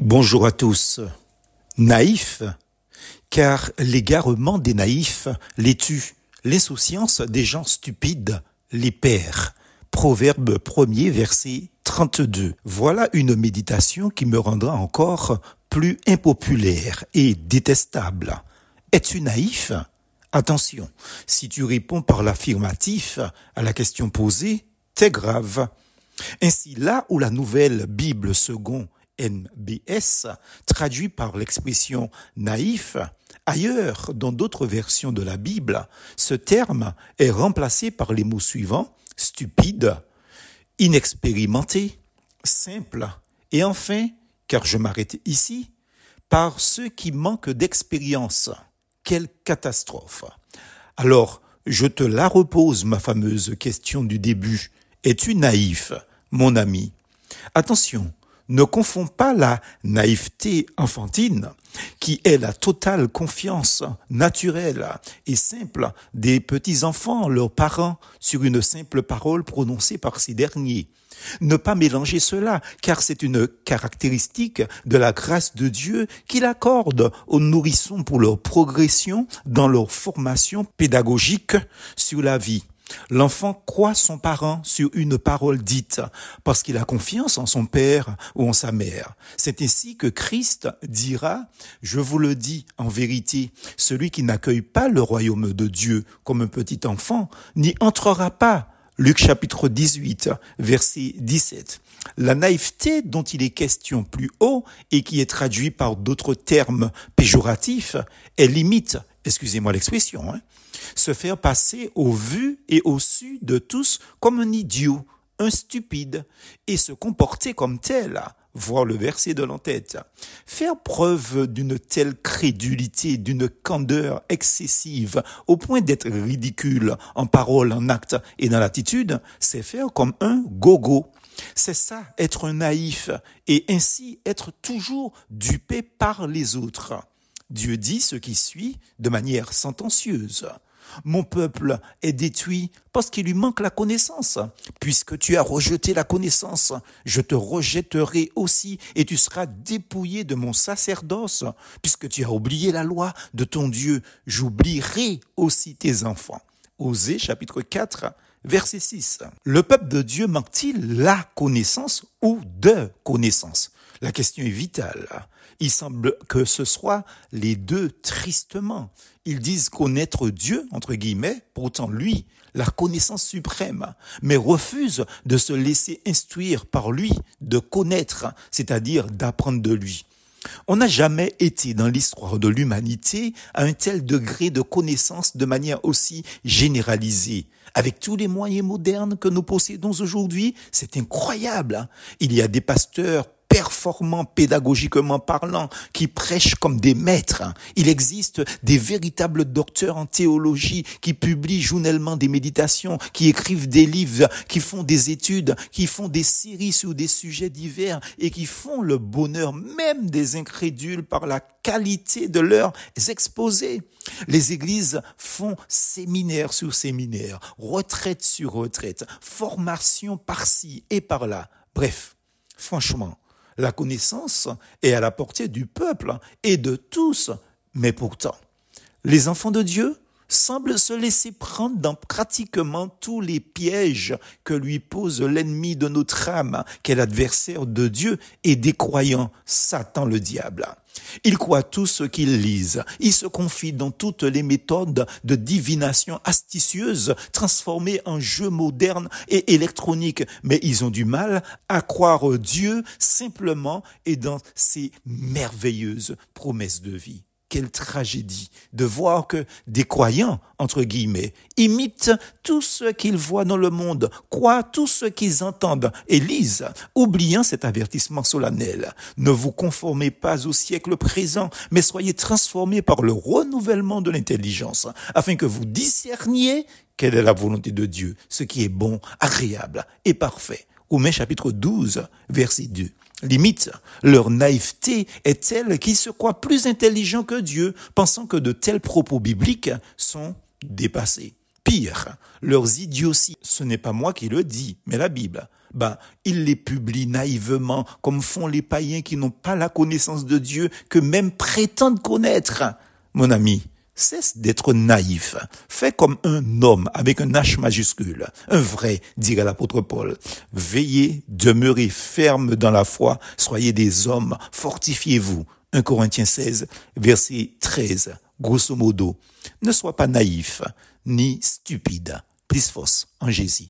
Bonjour à tous. Naïf, car l'égarement des naïfs les tue, l'insouciance des gens stupides les perd. Proverbe 1er, verset 32. Voilà une méditation qui me rendra encore plus impopulaire et détestable. Es-tu naïf? Attention, si tu réponds par l'affirmatif à la question posée, t'es grave. Ainsi, là où la nouvelle Bible seconde NBS, traduit par l'expression naïf, ailleurs, dans d'autres versions de la Bible, ce terme est remplacé par les mots suivants stupide, inexpérimenté, simple, et enfin, car je m'arrête ici, par ceux qui manquent d'expérience. Quelle catastrophe. Alors, je te la repose, ma fameuse question du début. Es-tu naïf, mon ami? Attention, ne confonds pas la naïveté enfantine, qui est la totale confiance naturelle et simple des petits-enfants, leurs parents, sur une simple parole prononcée par ces derniers. Ne pas mélanger cela, car c'est une caractéristique de la grâce de Dieu qu'il accorde aux nourrissons pour leur progression dans leur formation pédagogique sur la vie. L'enfant croit son parent sur une parole dite parce qu'il a confiance en son père ou en sa mère. C'est ainsi que Christ dira, je vous le dis en vérité, celui qui n'accueille pas le royaume de Dieu comme un petit enfant n'y entrera pas. Luc chapitre 18, verset 17. La naïveté dont il est question plus haut et qui est traduit par d'autres termes péjoratifs est limite, excusez-moi l'expression, hein, se faire passer au vu et au su de tous comme un idiot, un stupide, et se comporter comme tel, voir le verset de l'entête. Faire preuve d'une telle crédulité, d'une candeur excessive, au point d'être ridicule en parole, en acte et dans l'attitude, c'est faire comme un gogo. C'est ça, être naïf, et ainsi être toujours dupé par les autres. Dieu dit ce qui suit de manière sentencieuse. Mon peuple est détruit parce qu'il lui manque la connaissance. Puisque tu as rejeté la connaissance, je te rejetterai aussi et tu seras dépouillé de mon sacerdoce. Puisque tu as oublié la loi de ton Dieu, j'oublierai aussi tes enfants. Osée chapitre 4 verset 6. Le peuple de Dieu manque-t-il la connaissance ou de connaissance? La question est vitale. Il semble que ce soit les deux tristement. Ils disent connaître Dieu, entre guillemets, pourtant lui, la connaissance suprême, mais refusent de se laisser instruire par lui, de connaître, c'est-à-dire d'apprendre de lui. On n'a jamais été dans l'histoire de l'humanité à un tel degré de connaissance de manière aussi généralisée. Avec tous les moyens modernes que nous possédons aujourd'hui, c'est incroyable. Hein. Il y a des pasteurs performants pédagogiquement parlant, qui prêchent comme des maîtres. Il existe des véritables docteurs en théologie qui publient journellement des méditations, qui écrivent des livres, qui font des études, qui font des séries sur des sujets divers et qui font le bonheur même des incrédules par la qualité de leurs exposés. Les églises font séminaire sur séminaire, retraite sur retraite, formation par-ci et par-là. Bref, franchement, la connaissance est à la portée du peuple et de tous, mais pourtant, les enfants de Dieu semblent se laisser prendre dans pratiquement tous les pièges que lui pose l'ennemi de notre âme, qu'est l'adversaire de Dieu et des croyants, Satan le diable. Ils croient tout ce qu'ils lisent. Ils se confient dans toutes les méthodes de divination astucieuse transformées en jeux modernes et électroniques. Mais ils ont du mal à croire Dieu simplement et dans ses merveilleuses promesses de vie quelle tragédie de voir que des croyants, entre guillemets, imitent tout ce qu'ils voient dans le monde, croient tout ce qu'ils entendent et lisent, oubliant cet avertissement solennel. Ne vous conformez pas au siècle présent, mais soyez transformés par le renouvellement de l'intelligence, afin que vous discerniez quelle est la volonté de Dieu, ce qui est bon, agréable et parfait. Romains chapitre 12, verset 2. Limite, leur naïveté est telle qu'ils se croient plus intelligents que Dieu, pensant que de tels propos bibliques sont dépassés. Pire, leurs idioties, ce n'est pas moi qui le dis, mais la Bible, ben, il les publie naïvement, comme font les païens qui n'ont pas la connaissance de Dieu, que même prétendent connaître. Mon ami, cesse d'être naïf. Fais comme un homme avec un H majuscule. Un vrai, dirait l'apôtre Paul. Veillez, demeurez ferme dans la foi, soyez des hommes, fortifiez-vous. 1 Corinthiens 16, verset 13. Grosso modo, ne sois pas naïf, ni stupide. Plus force en Jésus.